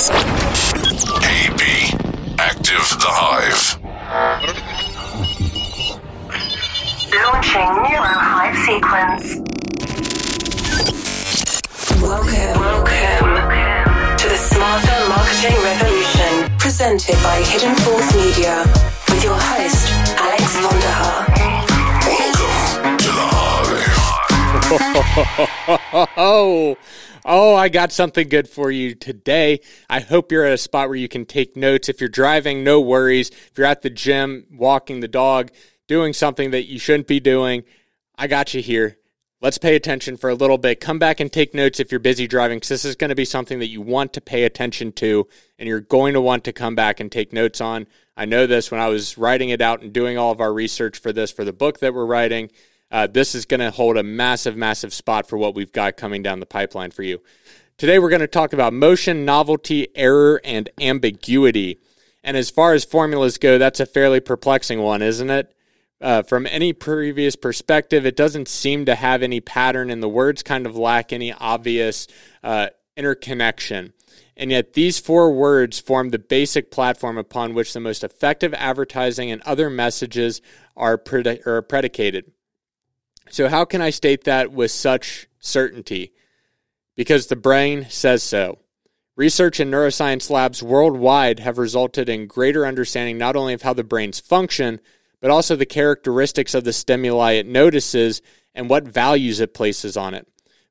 AB, active the hive. Launching neurohive sequence. Welcome, welcome to the Smarter Marketing Revolution, presented by Hidden Falls Media, with your host, oh, oh, I got something good for you today. I hope you're at a spot where you can take notes. If you're driving, no worries. If you're at the gym, walking the dog, doing something that you shouldn't be doing, I got you here. Let's pay attention for a little bit. Come back and take notes if you're busy driving, because this is going to be something that you want to pay attention to, and you're going to want to come back and take notes on. I know this when I was writing it out and doing all of our research for this, for the book that we're writing. Uh, this is going to hold a massive, massive spot for what we've got coming down the pipeline for you. Today, we're going to talk about motion, novelty, error, and ambiguity. And as far as formulas go, that's a fairly perplexing one, isn't it? Uh, from any previous perspective, it doesn't seem to have any pattern, and the words kind of lack any obvious uh, interconnection. And yet, these four words form the basic platform upon which the most effective advertising and other messages are, predi- are predicated. So, how can I state that with such certainty? Because the brain says so. Research in neuroscience labs worldwide have resulted in greater understanding not only of how the brains function, but also the characteristics of the stimuli it notices and what values it places on it.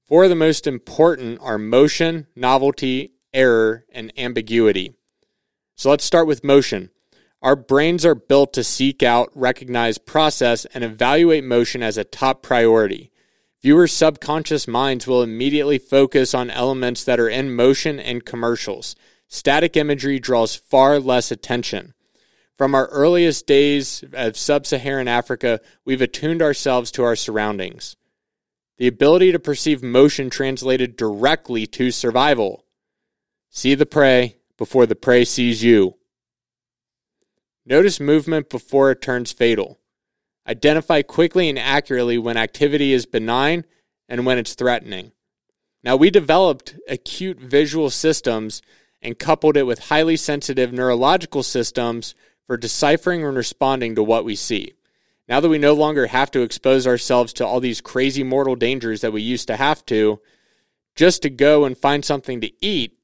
Four of the most important are motion, novelty, error, and ambiguity. So let's start with motion. Our brains are built to seek out, recognize, process, and evaluate motion as a top priority. Viewers' subconscious minds will immediately focus on elements that are in motion and commercials. Static imagery draws far less attention. From our earliest days of sub Saharan Africa, we've attuned ourselves to our surroundings. The ability to perceive motion translated directly to survival. See the prey before the prey sees you. Notice movement before it turns fatal. Identify quickly and accurately when activity is benign and when it's threatening. Now, we developed acute visual systems and coupled it with highly sensitive neurological systems for deciphering and responding to what we see. Now that we no longer have to expose ourselves to all these crazy mortal dangers that we used to have to, just to go and find something to eat,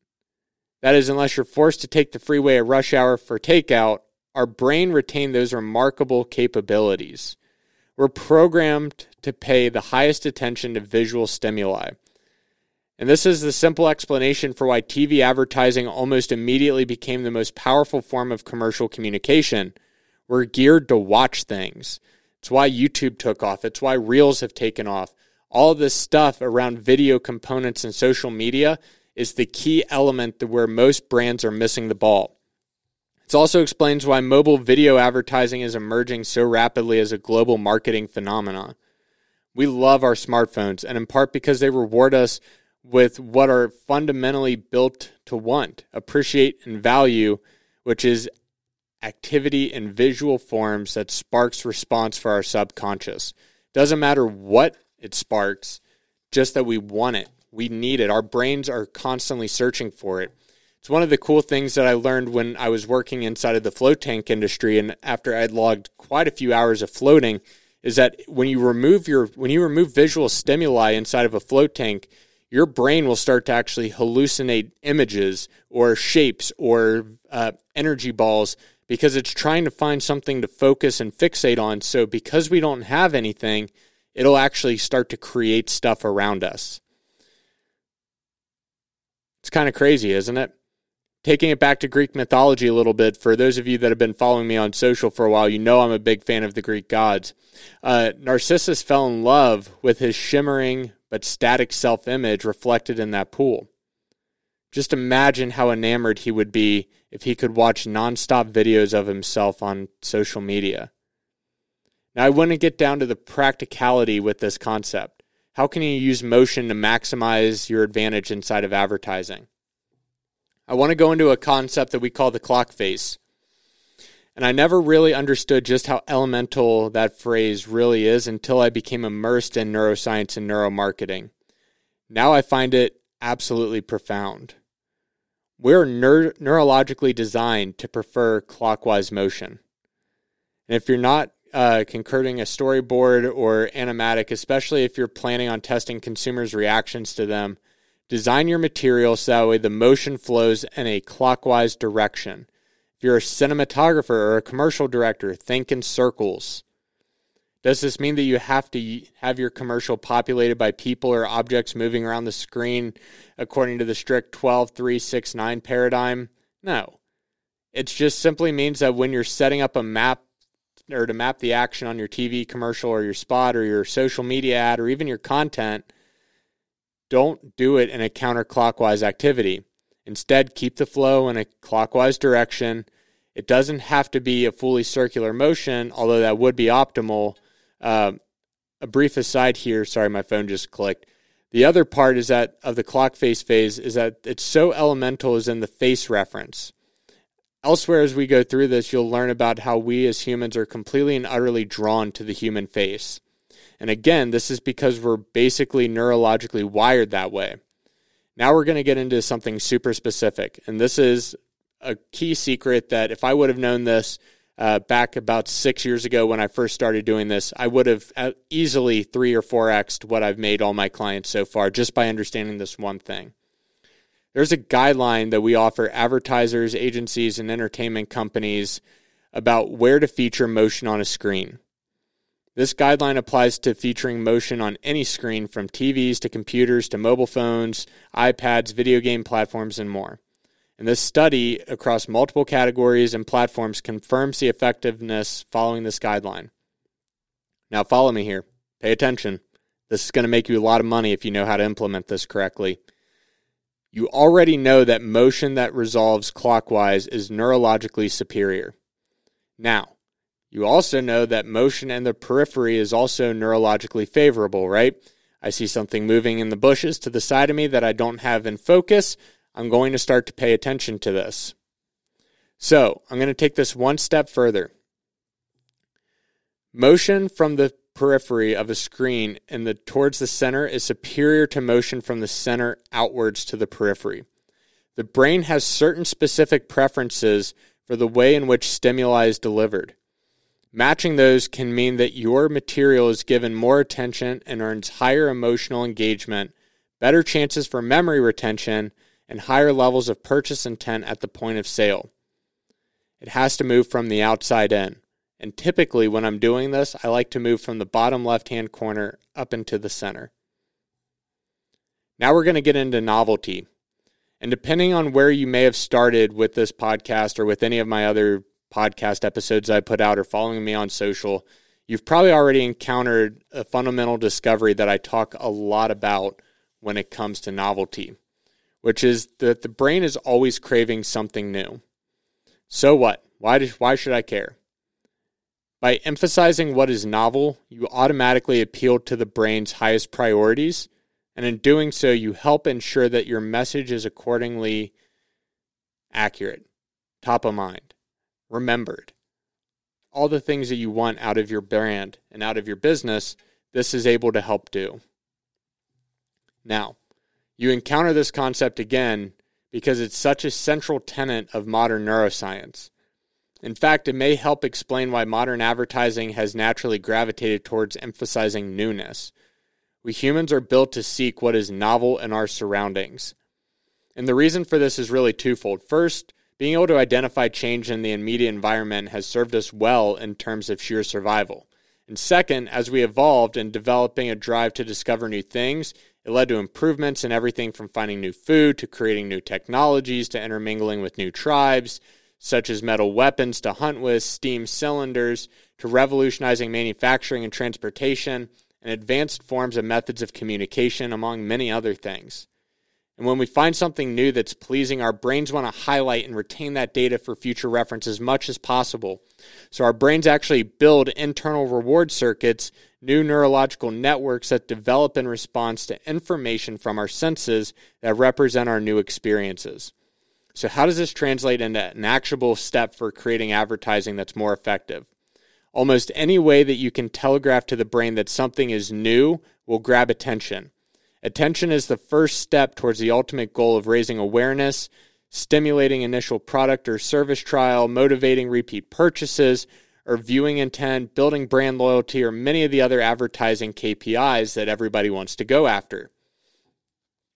that is, unless you're forced to take the freeway at rush hour for takeout, our brain retained those remarkable capabilities. We're programmed to pay the highest attention to visual stimuli. And this is the simple explanation for why TV advertising almost immediately became the most powerful form of commercial communication. We're geared to watch things. It's why YouTube took off. It's why Reels have taken off. All this stuff around video components and social media is the key element to where most brands are missing the ball. It also explains why mobile video advertising is emerging so rapidly as a global marketing phenomenon. We love our smartphones, and in part because they reward us with what are fundamentally built to want, appreciate, and value, which is activity in visual forms that sparks response for our subconscious. Doesn't matter what it sparks, just that we want it. We need it. Our brains are constantly searching for it. It's one of the cool things that I learned when I was working inside of the float tank industry and after I'd logged quite a few hours of floating is that when you remove your when you remove visual stimuli inside of a float tank, your brain will start to actually hallucinate images or shapes or uh, energy balls because it's trying to find something to focus and fixate on. So, because we don't have anything, it'll actually start to create stuff around us. It's kind of crazy, isn't it? Taking it back to Greek mythology a little bit, for those of you that have been following me on social for a while, you know I'm a big fan of the Greek gods. Uh, Narcissus fell in love with his shimmering but static self image reflected in that pool. Just imagine how enamored he would be if he could watch nonstop videos of himself on social media. Now, I want to get down to the practicality with this concept. How can you use motion to maximize your advantage inside of advertising? I want to go into a concept that we call the clock face. And I never really understood just how elemental that phrase really is until I became immersed in neuroscience and neuromarketing. Now I find it absolutely profound. we're neur- neurologically designed to prefer clockwise motion. And if you're not uh, concording a storyboard or animatic, especially if you're planning on testing consumers' reactions to them, design your material so that way the motion flows in a clockwise direction. If you're a cinematographer or a commercial director, think in circles. Does this mean that you have to have your commercial populated by people or objects moving around the screen according to the strict 12 3 6 9 paradigm? No. It just simply means that when you're setting up a map or to map the action on your TV commercial or your spot or your social media ad or even your content, don't do it in a counterclockwise activity. Instead, keep the flow in a clockwise direction. It doesn't have to be a fully circular motion, although that would be optimal uh, a brief aside here. Sorry, my phone just clicked. The other part is that of the clock face phase is that it's so elemental is in the face reference. Elsewhere, as we go through this, you'll learn about how we as humans are completely and utterly drawn to the human face. And again, this is because we're basically neurologically wired that way. Now we're going to get into something super specific. And this is a key secret that if I would have known this uh, back about six years ago when I first started doing this, I would have uh, easily three or four xed what I've made all my clients so far just by understanding this one thing. There's a guideline that we offer advertisers, agencies, and entertainment companies about where to feature motion on a screen. This guideline applies to featuring motion on any screen from TVs to computers to mobile phones, iPads, video game platforms, and more. And this study across multiple categories and platforms confirms the effectiveness following this guideline. Now, follow me here. Pay attention. This is going to make you a lot of money if you know how to implement this correctly. You already know that motion that resolves clockwise is neurologically superior. Now, you also know that motion in the periphery is also neurologically favorable, right? I see something moving in the bushes to the side of me that I don't have in focus. I'm going to start to pay attention to this. So I'm going to take this one step further. Motion from the periphery of a screen and the towards the center is superior to motion from the center outwards to the periphery. The brain has certain specific preferences for the way in which stimuli is delivered. Matching those can mean that your material is given more attention and earns higher emotional engagement, better chances for memory retention, and higher levels of purchase intent at the point of sale. It has to move from the outside in. And typically, when I'm doing this, I like to move from the bottom left hand corner up into the center. Now we're going to get into novelty. And depending on where you may have started with this podcast or with any of my other podcast episodes I put out or following me on social, you've probably already encountered a fundamental discovery that I talk a lot about when it comes to novelty which is that the brain is always craving something new. So what? Why, do, why should I care? By emphasizing what is novel, you automatically appeal to the brain's highest priorities, and in doing so, you help ensure that your message is accordingly accurate, top of mind, remembered. All the things that you want out of your brand and out of your business, this is able to help do. Now, you encounter this concept again because it's such a central tenet of modern neuroscience. In fact, it may help explain why modern advertising has naturally gravitated towards emphasizing newness. We humans are built to seek what is novel in our surroundings. And the reason for this is really twofold. First, being able to identify change in the immediate environment has served us well in terms of sheer survival. And second, as we evolved in developing a drive to discover new things, it led to improvements in everything from finding new food to creating new technologies to intermingling with new tribes, such as metal weapons to hunt with, steam cylinders, to revolutionizing manufacturing and transportation, and advanced forms of methods of communication, among many other things. And when we find something new that's pleasing, our brains want to highlight and retain that data for future reference as much as possible. So our brains actually build internal reward circuits, new neurological networks that develop in response to information from our senses that represent our new experiences. So, how does this translate into an actionable step for creating advertising that's more effective? Almost any way that you can telegraph to the brain that something is new will grab attention. Attention is the first step towards the ultimate goal of raising awareness, stimulating initial product or service trial, motivating repeat purchases, or viewing intent, building brand loyalty, or many of the other advertising KPIs that everybody wants to go after.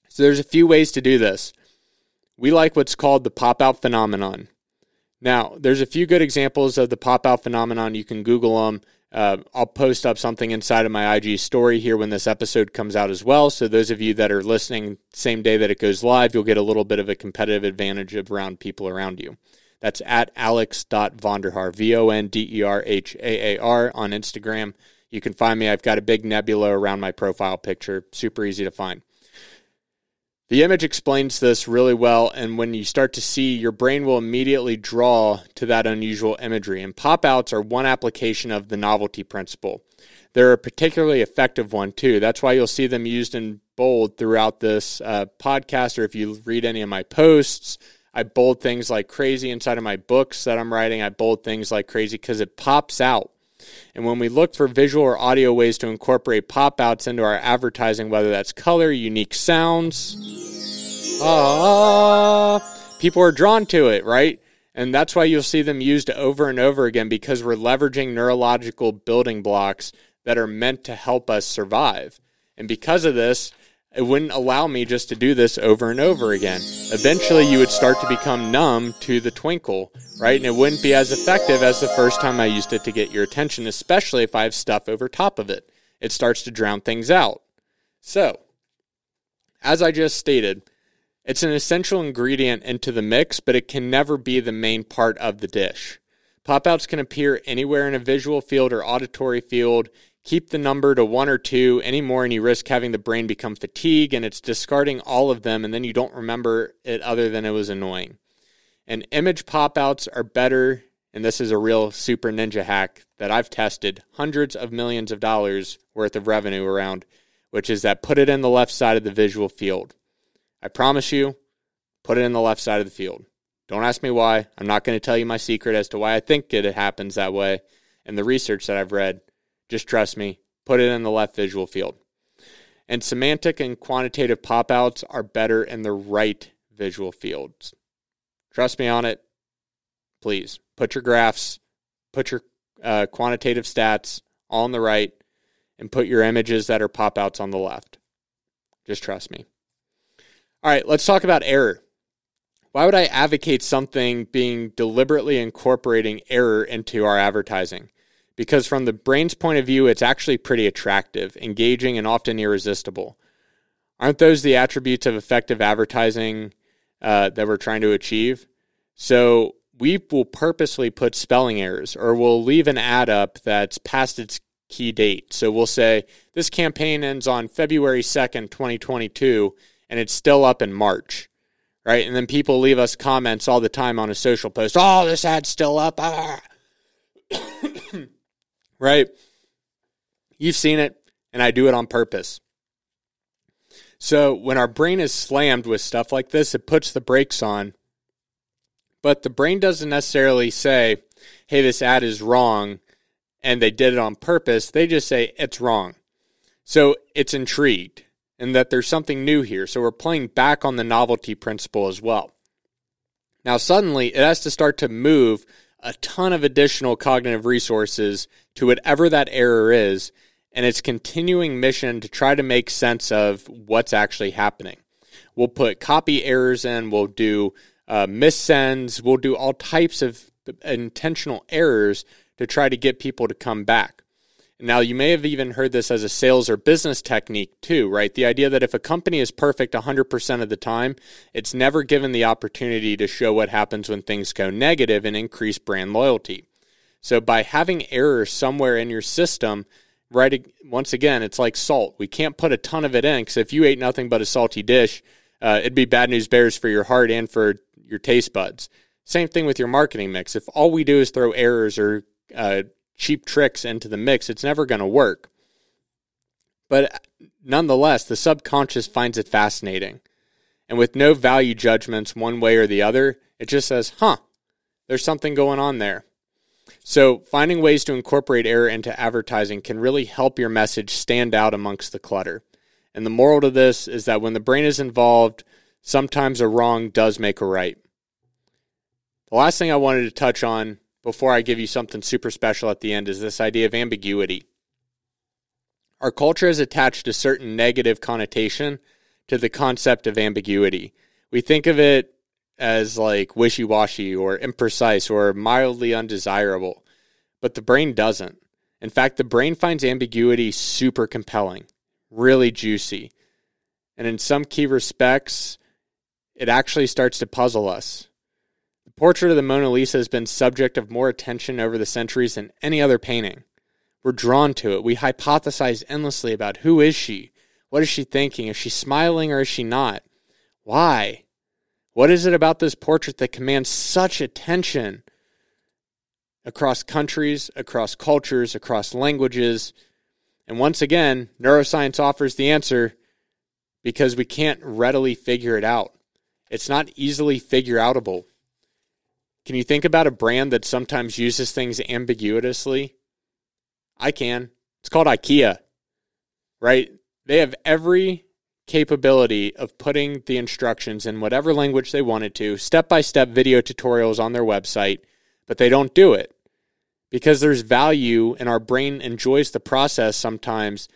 So there's a few ways to do this. We like what's called the pop out phenomenon. Now, there's a few good examples of the pop out phenomenon. You can Google them. Uh, I'll post up something inside of my IG story here when this episode comes out as well. So, those of you that are listening same day that it goes live, you'll get a little bit of a competitive advantage around people around you. That's at alex.vonderhaar, V O N D E R H A A R on Instagram. You can find me. I've got a big nebula around my profile picture, super easy to find. The image explains this really well, and when you start to see, your brain will immediately draw to that unusual imagery. And pop outs are one application of the novelty principle. They're a particularly effective one, too. That's why you'll see them used in bold throughout this uh, podcast, or if you read any of my posts. I bold things like crazy inside of my books that I'm writing. I bold things like crazy because it pops out. And when we look for visual or audio ways to incorporate pop outs into our advertising, whether that's color, unique sounds, ah, people are drawn to it, right? And that's why you'll see them used over and over again because we're leveraging neurological building blocks that are meant to help us survive. And because of this, it wouldn't allow me just to do this over and over again. Eventually, you would start to become numb to the twinkle, right? And it wouldn't be as effective as the first time I used it to get your attention, especially if I have stuff over top of it. It starts to drown things out. So, as I just stated, it's an essential ingredient into the mix, but it can never be the main part of the dish. Pop outs can appear anywhere in a visual field or auditory field keep the number to one or two anymore and you risk having the brain become fatigued and it's discarding all of them and then you don't remember it other than it was annoying. And image pop outs are better and this is a real super ninja hack that i've tested hundreds of millions of dollars worth of revenue around which is that put it in the left side of the visual field. I promise you put it in the left side of the field. Don't ask me why. I'm not going to tell you my secret as to why i think it happens that way. And the research that i've read just trust me. Put it in the left visual field. And semantic and quantitative pop outs are better in the right visual fields. Trust me on it. Please put your graphs, put your uh, quantitative stats on the right, and put your images that are pop outs on the left. Just trust me. All right, let's talk about error. Why would I advocate something being deliberately incorporating error into our advertising? Because from the brain's point of view, it's actually pretty attractive, engaging, and often irresistible. Aren't those the attributes of effective advertising uh, that we're trying to achieve? So we will purposely put spelling errors or we'll leave an ad up that's past its key date. So we'll say this campaign ends on February 2nd, 2022, and it's still up in March. Right. And then people leave us comments all the time on a social post. Oh, this ad's still up. Ah right? You've seen it, and I do it on purpose. So when our brain is slammed with stuff like this, it puts the brakes on. But the brain doesn't necessarily say, hey, this ad is wrong, and they did it on purpose. They just say, it's wrong. So it's intrigued and that there's something new here. So we're playing back on the novelty principle as well. Now, suddenly, it has to start to move a ton of additional cognitive resources to whatever that error is and its continuing mission to try to make sense of what's actually happening. We'll put copy errors in, we'll do uh, missends, we'll do all types of intentional errors to try to get people to come back. Now, you may have even heard this as a sales or business technique too, right? The idea that if a company is perfect 100% of the time, it's never given the opportunity to show what happens when things go negative and increase brand loyalty. So, by having errors somewhere in your system, right, once again, it's like salt. We can't put a ton of it in because if you ate nothing but a salty dish, uh, it'd be bad news bears for your heart and for your taste buds. Same thing with your marketing mix. If all we do is throw errors or uh, cheap tricks into the mix, it's never going to work. But nonetheless, the subconscious finds it fascinating. And with no value judgments one way or the other, it just says, huh, there's something going on there. So, finding ways to incorporate error into advertising can really help your message stand out amongst the clutter. And the moral to this is that when the brain is involved, sometimes a wrong does make a right. The last thing I wanted to touch on before I give you something super special at the end is this idea of ambiguity. Our culture has attached a certain negative connotation to the concept of ambiguity. We think of it as like wishy washy or imprecise or mildly undesirable, but the brain doesn't. In fact, the brain finds ambiguity super compelling, really juicy. And in some key respects, it actually starts to puzzle us. The portrait of the Mona Lisa has been subject of more attention over the centuries than any other painting. We're drawn to it. We hypothesize endlessly about who is she? What is she thinking? Is she smiling or is she not? Why? What is it about this portrait that commands such attention across countries, across cultures, across languages? And once again, neuroscience offers the answer because we can't readily figure it out. It's not easily figure outable. Can you think about a brand that sometimes uses things ambiguously? I can. It's called IKEA, right? They have every capability of putting the instructions in whatever language they wanted to, step by step video tutorials on their website, but they don't do it because there's value and our brain enjoys the process sometimes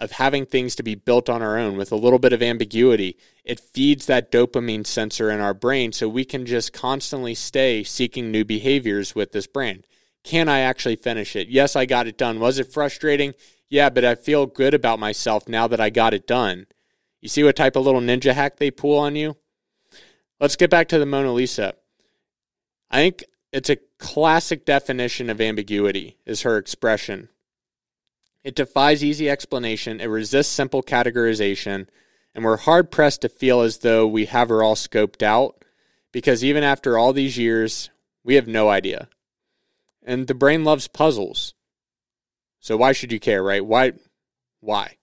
of having things to be built on our own with a little bit of ambiguity. It feeds that dopamine sensor in our brain so we can just constantly stay seeking new behaviors with this brand. Can I actually finish it? Yes, I got it done. Was it frustrating? Yeah, but I feel good about myself now that I got it done. You see what type of little ninja hack they pull on you? Let's get back to the Mona Lisa. I think it's a classic definition of ambiguity, is her expression. It defies easy explanation, it resists simple categorization, and we're hard pressed to feel as though we have her all scoped out because even after all these years, we have no idea. And the brain loves puzzles. So why should you care, right? Why why?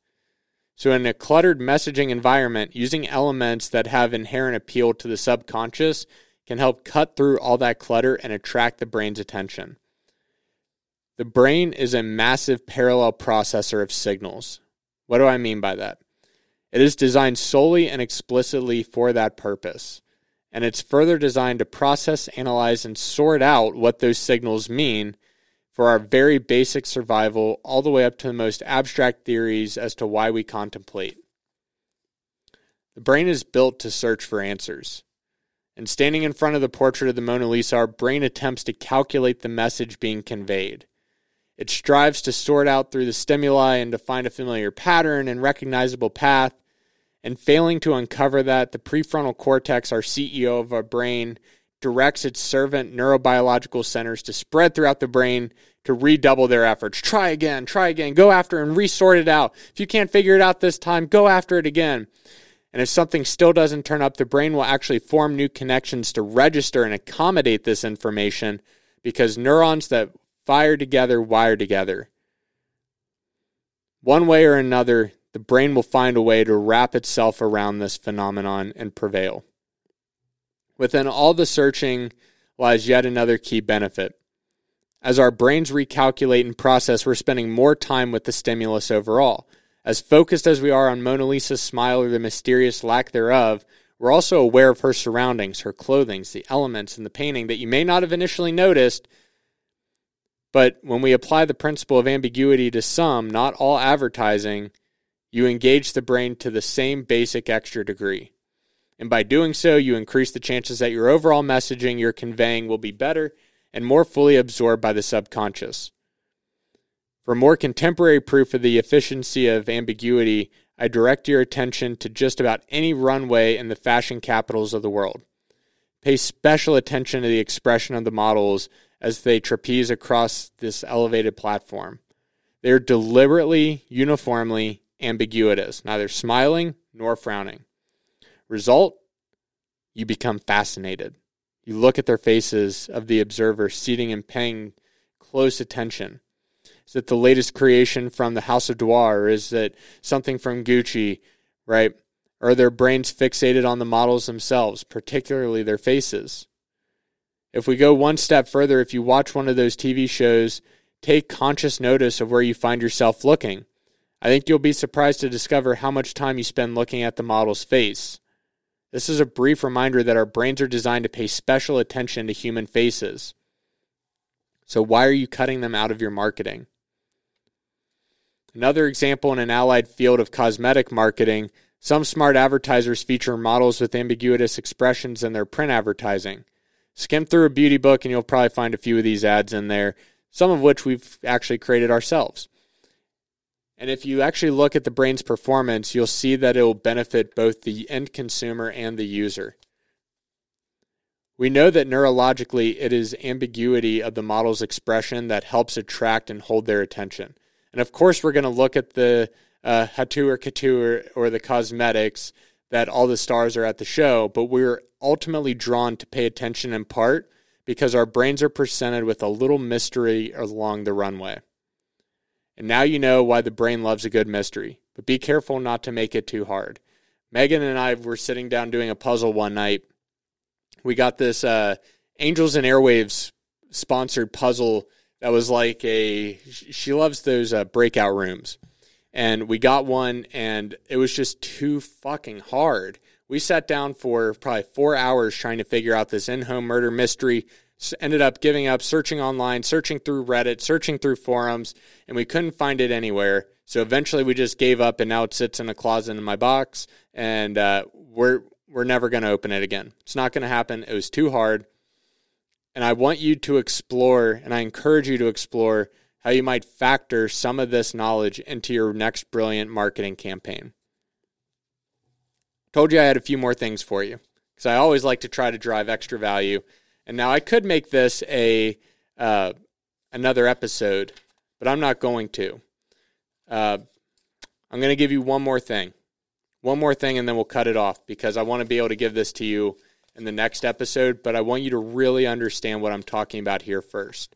So in a cluttered messaging environment, using elements that have inherent appeal to the subconscious can help cut through all that clutter and attract the brain's attention. The brain is a massive parallel processor of signals. What do I mean by that? It is designed solely and explicitly for that purpose. And it's further designed to process, analyze, and sort out what those signals mean for our very basic survival, all the way up to the most abstract theories as to why we contemplate. The brain is built to search for answers. And standing in front of the portrait of the Mona Lisa, our brain attempts to calculate the message being conveyed. It strives to sort out through the stimuli and to find a familiar pattern and recognizable path. And failing to uncover that, the prefrontal cortex, our CEO of our brain, directs its servant neurobiological centers to spread throughout the brain to redouble their efforts. Try again, try again, go after and resort it out. If you can't figure it out this time, go after it again. And if something still doesn't turn up, the brain will actually form new connections to register and accommodate this information because neurons that fire together, wire together. One way or another, the brain will find a way to wrap itself around this phenomenon and prevail. Within all the searching lies yet another key benefit. As our brains recalculate and process, we're spending more time with the stimulus overall. As focused as we are on Mona Lisa's smile or the mysterious lack thereof, we're also aware of her surroundings, her clothing, the elements in the painting that you may not have initially noticed, but when we apply the principle of ambiguity to some, not all advertising, you engage the brain to the same basic extra degree. And by doing so, you increase the chances that your overall messaging you're conveying will be better and more fully absorbed by the subconscious. For more contemporary proof of the efficiency of ambiguity, I direct your attention to just about any runway in the fashion capitals of the world. Pay special attention to the expression of the models as they trapeze across this elevated platform. They're deliberately, uniformly ambiguous, neither smiling nor frowning. Result? You become fascinated. You look at their faces of the observer, seating and paying close attention. Is it the latest creation from the House of Dior? Is it something from Gucci, right? Are their brains fixated on the models themselves, particularly their faces? If we go one step further, if you watch one of those TV shows, take conscious notice of where you find yourself looking. I think you'll be surprised to discover how much time you spend looking at the model's face. This is a brief reminder that our brains are designed to pay special attention to human faces. So, why are you cutting them out of your marketing? Another example in an allied field of cosmetic marketing some smart advertisers feature models with ambiguous expressions in their print advertising. Skim through a beauty book and you'll probably find a few of these ads in there, some of which we've actually created ourselves. And if you actually look at the brain's performance, you'll see that it will benefit both the end consumer and the user. We know that neurologically it is ambiguity of the model's expression that helps attract and hold their attention. And of course, we're going to look at the uh, Haute Couture or the cosmetics that all the stars are at the show, but we're ultimately drawn to pay attention in part because our brains are presented with a little mystery along the runway. And now you know why the brain loves a good mystery, but be careful not to make it too hard. Megan and I were sitting down doing a puzzle one night. We got this uh, Angels and Airwaves sponsored puzzle that was like a, she loves those uh, breakout rooms and we got one and it was just too fucking hard. We sat down for probably four hours trying to figure out this in home murder mystery. Ended up giving up, searching online, searching through Reddit, searching through forums, and we couldn't find it anywhere. So eventually we just gave up, and now it sits in a closet in my box, and uh, we're we're never going to open it again. It's not going to happen. It was too hard, and I want you to explore, and I encourage you to explore how you might factor some of this knowledge into your next brilliant marketing campaign. Told you I had a few more things for you because I always like to try to drive extra value. And now I could make this a uh, another episode, but I'm not going to. Uh, I'm going to give you one more thing, one more thing, and then we'll cut it off because I want to be able to give this to you in the next episode. But I want you to really understand what I'm talking about here first.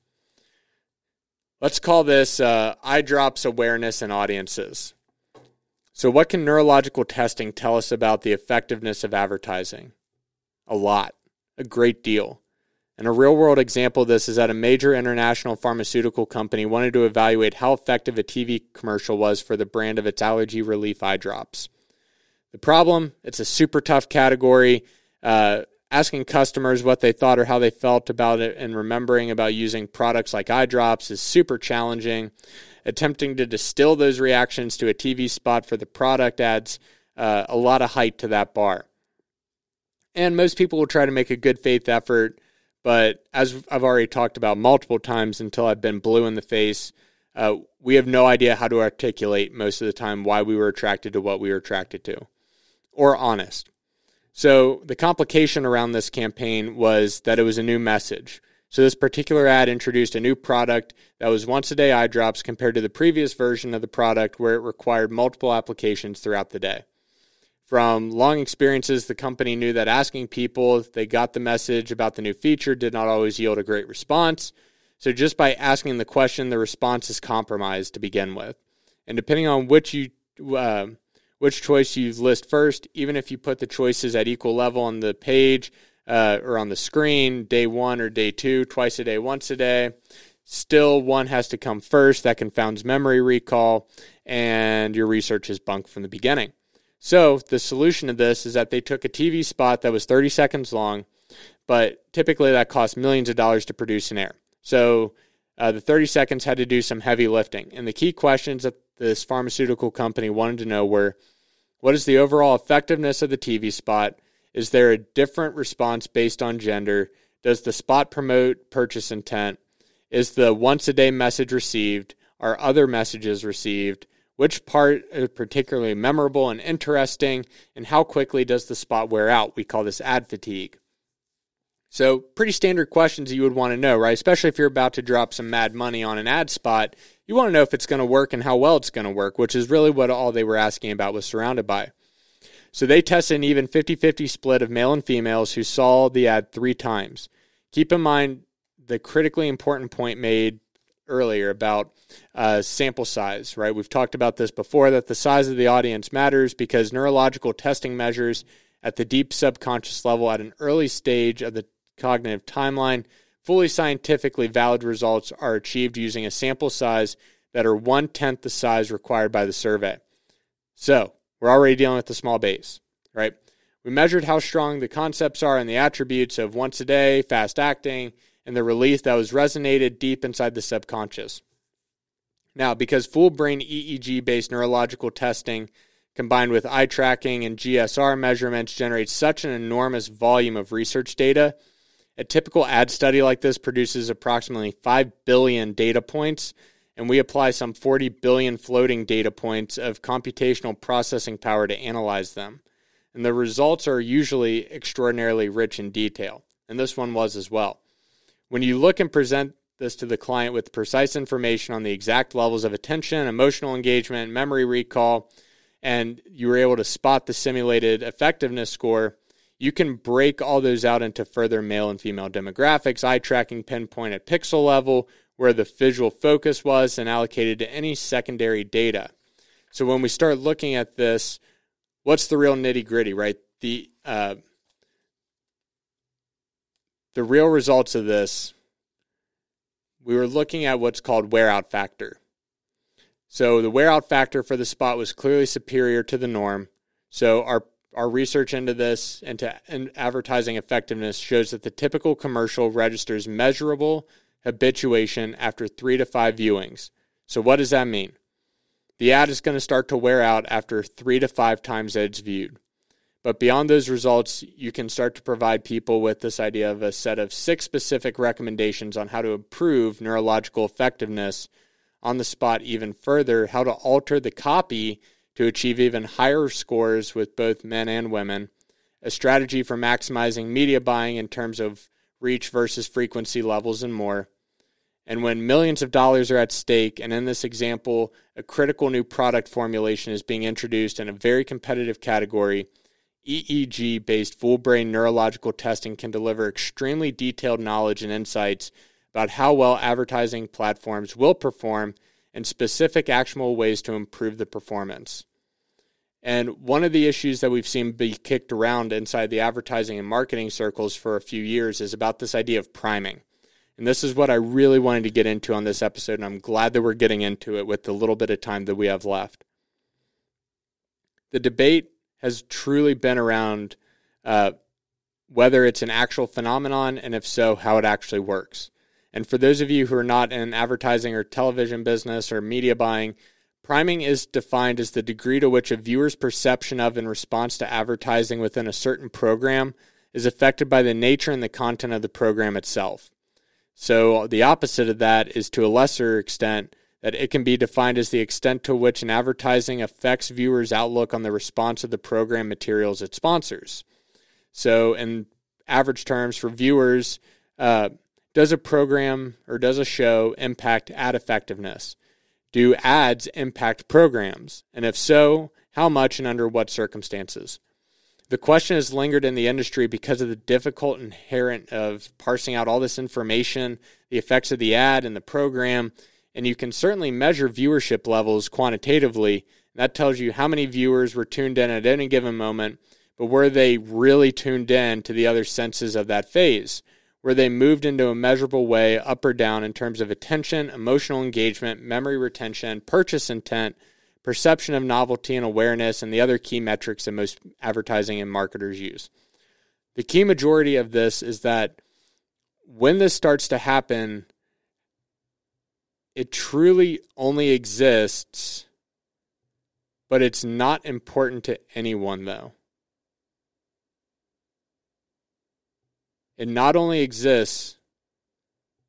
Let's call this uh, eye drops awareness and audiences. So, what can neurological testing tell us about the effectiveness of advertising? A lot, a great deal. And a real world example of this is that a major international pharmaceutical company wanted to evaluate how effective a TV commercial was for the brand of its allergy relief eye drops. The problem, it's a super tough category. Uh, asking customers what they thought or how they felt about it and remembering about using products like eye drops is super challenging. Attempting to distill those reactions to a TV spot for the product adds uh, a lot of height to that bar. And most people will try to make a good faith effort, but as I've already talked about multiple times until I've been blue in the face, uh, we have no idea how to articulate most of the time why we were attracted to what we were attracted to or honest. So the complication around this campaign was that it was a new message. So this particular ad introduced a new product that was once a day eye drops compared to the previous version of the product where it required multiple applications throughout the day. From long experiences, the company knew that asking people if they got the message about the new feature did not always yield a great response. So just by asking the question, the response is compromised to begin with. And depending on which you uh, which choice you list first, even if you put the choices at equal level on the page uh, or on the screen, day one or day two, twice a day, once a day. Still, one has to come first. That confounds memory recall, and your research is bunk from the beginning. So, the solution to this is that they took a TV spot that was 30 seconds long, but typically that costs millions of dollars to produce and air. So, uh, the 30 seconds had to do some heavy lifting. And the key questions that this pharmaceutical company wanted to know were what is the overall effectiveness of the TV spot? Is there a different response based on gender? Does the spot promote purchase intent? Is the once a day message received? Are other messages received? Which part is particularly memorable and interesting? And how quickly does the spot wear out? We call this ad fatigue. So, pretty standard questions you would want to know, right? Especially if you're about to drop some mad money on an ad spot you want to know if it's going to work and how well it's going to work, which is really what all they were asking about was surrounded by. So they tested an even 50 50 split of male and females who saw the ad three times. Keep in mind the critically important point made earlier about uh, sample size, right? We've talked about this before that the size of the audience matters because neurological testing measures at the deep subconscious level at an early stage of the cognitive timeline Fully scientifically valid results are achieved using a sample size that are one tenth the size required by the survey. So we're already dealing with a small base, right? We measured how strong the concepts are and the attributes of once a day, fast acting, and the relief that was resonated deep inside the subconscious. Now, because full brain EEG based neurological testing combined with eye tracking and GSR measurements generates such an enormous volume of research data, a typical ad study like this produces approximately 5 billion data points, and we apply some 40 billion floating data points of computational processing power to analyze them. And the results are usually extraordinarily rich in detail, and this one was as well. When you look and present this to the client with precise information on the exact levels of attention, emotional engagement, memory recall, and you were able to spot the simulated effectiveness score, you can break all those out into further male and female demographics, eye tracking pinpoint at pixel level, where the visual focus was, and allocated to any secondary data. So when we start looking at this, what's the real nitty gritty, right? The uh, the real results of this we were looking at what's called wear out factor. So the wear out factor for the spot was clearly superior to the norm. So our our research into this into advertising effectiveness shows that the typical commercial registers measurable habituation after 3 to 5 viewings. So what does that mean? The ad is going to start to wear out after 3 to 5 times it's viewed. But beyond those results, you can start to provide people with this idea of a set of six specific recommendations on how to improve neurological effectiveness on the spot even further, how to alter the copy to achieve even higher scores with both men and women, a strategy for maximizing media buying in terms of reach versus frequency levels, and more. And when millions of dollars are at stake, and in this example, a critical new product formulation is being introduced in a very competitive category EEG based full brain neurological testing can deliver extremely detailed knowledge and insights about how well advertising platforms will perform and specific actionable ways to improve the performance. And one of the issues that we've seen be kicked around inside the advertising and marketing circles for a few years is about this idea of priming. And this is what I really wanted to get into on this episode, and I'm glad that we're getting into it with the little bit of time that we have left. The debate has truly been around uh, whether it's an actual phenomenon, and if so, how it actually works. And for those of you who are not in advertising or television business or media buying, priming is defined as the degree to which a viewer's perception of and response to advertising within a certain program is affected by the nature and the content of the program itself. So the opposite of that is to a lesser extent that it can be defined as the extent to which an advertising affects viewers' outlook on the response of the program materials it sponsors. So, in average terms, for viewers, uh, does a program or does a show impact ad effectiveness? Do ads impact programs? And if so, how much and under what circumstances? The question has lingered in the industry because of the difficult inherent of parsing out all this information, the effects of the ad and the program, and you can certainly measure viewership levels quantitatively. That tells you how many viewers were tuned in at any given moment, but were they really tuned in to the other senses of that phase? Were they moved into a measurable way up or down in terms of attention, emotional engagement, memory retention, purchase intent, perception of novelty and awareness, and the other key metrics that most advertising and marketers use? The key majority of this is that when this starts to happen, it truly only exists, but it's not important to anyone, though. It not only exists,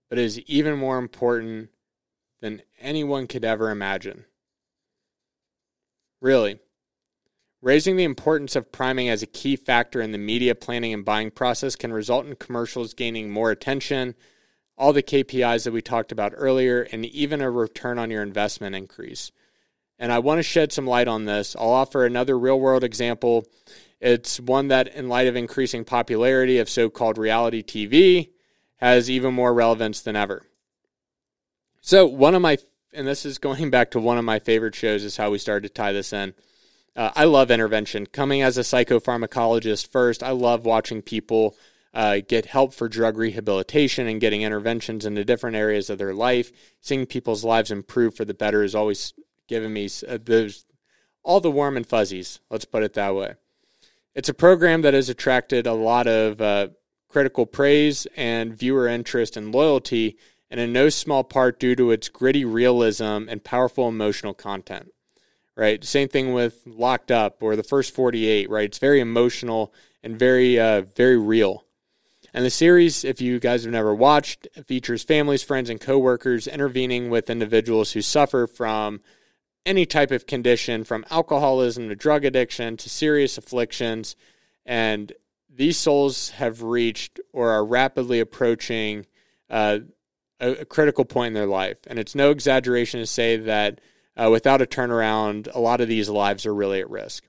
but is even more important than anyone could ever imagine. Really. Raising the importance of priming as a key factor in the media planning and buying process can result in commercials gaining more attention, all the KPIs that we talked about earlier, and even a return on your investment increase. And I want to shed some light on this. I'll offer another real world example. It's one that, in light of increasing popularity of so called reality TV, has even more relevance than ever. So, one of my, and this is going back to one of my favorite shows, is how we started to tie this in. Uh, I love intervention. Coming as a psychopharmacologist first, I love watching people uh, get help for drug rehabilitation and getting interventions into different areas of their life. Seeing people's lives improve for the better is always given me uh, those all the warm and fuzzies. Let's put it that way. It's a program that has attracted a lot of uh, critical praise and viewer interest and loyalty, and in no small part due to its gritty realism and powerful emotional content. Right? Same thing with Locked Up or the first 48, right? It's very emotional and very, uh, very real. And the series, if you guys have never watched, features families, friends, and coworkers intervening with individuals who suffer from any type of condition, from alcoholism to drug addiction to serious afflictions. And these souls have reached or are rapidly approaching uh, a, a, critical point in their life. And it's no exaggeration to say that uh, without a turnaround, a lot of these lives are really at risk.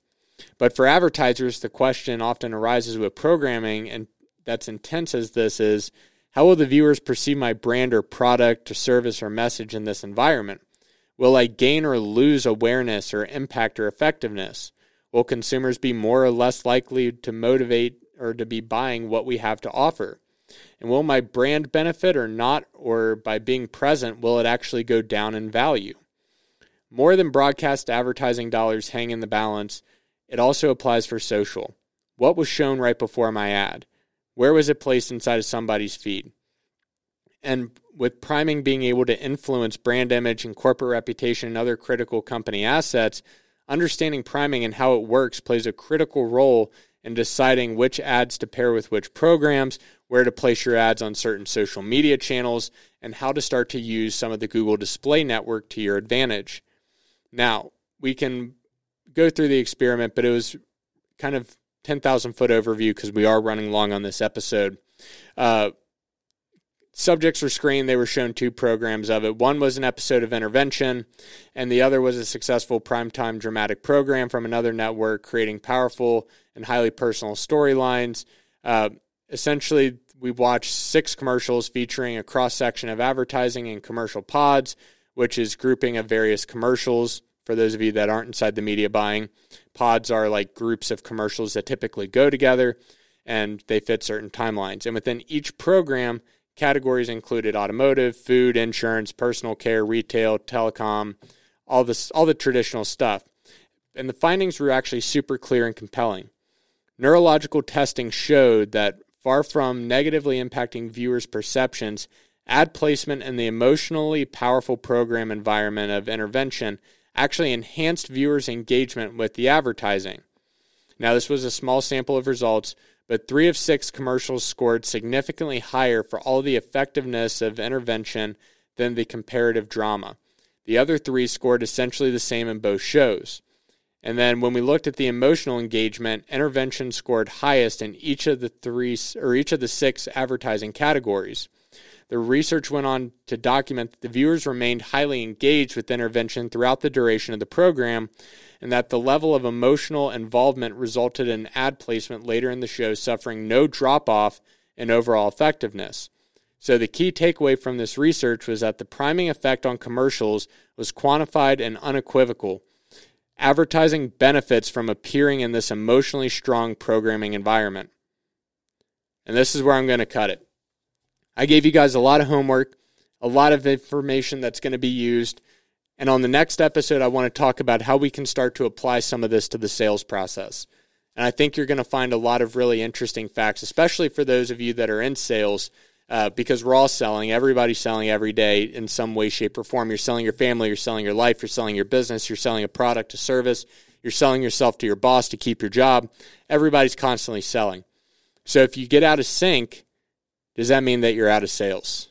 But for advertisers, the question often arises with programming and that's intense as this is how will the viewers perceive my brand or product or service or message in this environment? Will I gain or lose awareness or impact or effectiveness? Will consumers be more or less likely to motivate or to be buying what we have to offer? And will my brand benefit or not? Or by being present, will it actually go down in value? More than broadcast advertising dollars hang in the balance, it also applies for social. What was shown right before my ad? Where was it placed inside of somebody's feed? And with priming being able to influence brand image and corporate reputation and other critical company assets, understanding priming and how it works plays a critical role in deciding which ads to pair with which programs, where to place your ads on certain social media channels, and how to start to use some of the Google Display Network to your advantage. Now, we can go through the experiment, but it was kind of 10,000 foot overview because we are running long on this episode. Uh, subjects were screened. They were shown two programs of it. One was an episode of Intervention, and the other was a successful primetime dramatic program from another network creating powerful and highly personal storylines. Uh, essentially, we watched six commercials featuring a cross section of advertising and commercial pods, which is grouping of various commercials for those of you that aren't inside the media buying. Pods are like groups of commercials that typically go together and they fit certain timelines. And within each program, categories included automotive, food, insurance, personal care, retail, telecom, all this all the traditional stuff. And the findings were actually super clear and compelling. Neurological testing showed that far from negatively impacting viewers' perceptions, ad placement in the emotionally powerful program environment of intervention actually enhanced viewers' engagement with the advertising. Now, this was a small sample of results, but three of six commercials scored significantly higher for all the effectiveness of intervention than the comparative drama. The other three scored essentially the same in both shows. And then when we looked at the emotional engagement, intervention scored highest in each of the three or each of the six advertising categories. The research went on to document that the viewers remained highly engaged with intervention throughout the duration of the program, and that the level of emotional involvement resulted in ad placement later in the show suffering no drop off in overall effectiveness. So, the key takeaway from this research was that the priming effect on commercials was quantified and unequivocal. Advertising benefits from appearing in this emotionally strong programming environment. And this is where I'm going to cut it. I gave you guys a lot of homework, a lot of information that's going to be used. And on the next episode, I want to talk about how we can start to apply some of this to the sales process. And I think you're going to find a lot of really interesting facts, especially for those of you that are in sales, uh, because we're all selling. Everybody's selling every day in some way, shape, or form. You're selling your family, you're selling your life, you're selling your business, you're selling a product, a service, you're selling yourself to your boss to keep your job. Everybody's constantly selling. So if you get out of sync, does that mean that you're out of sales?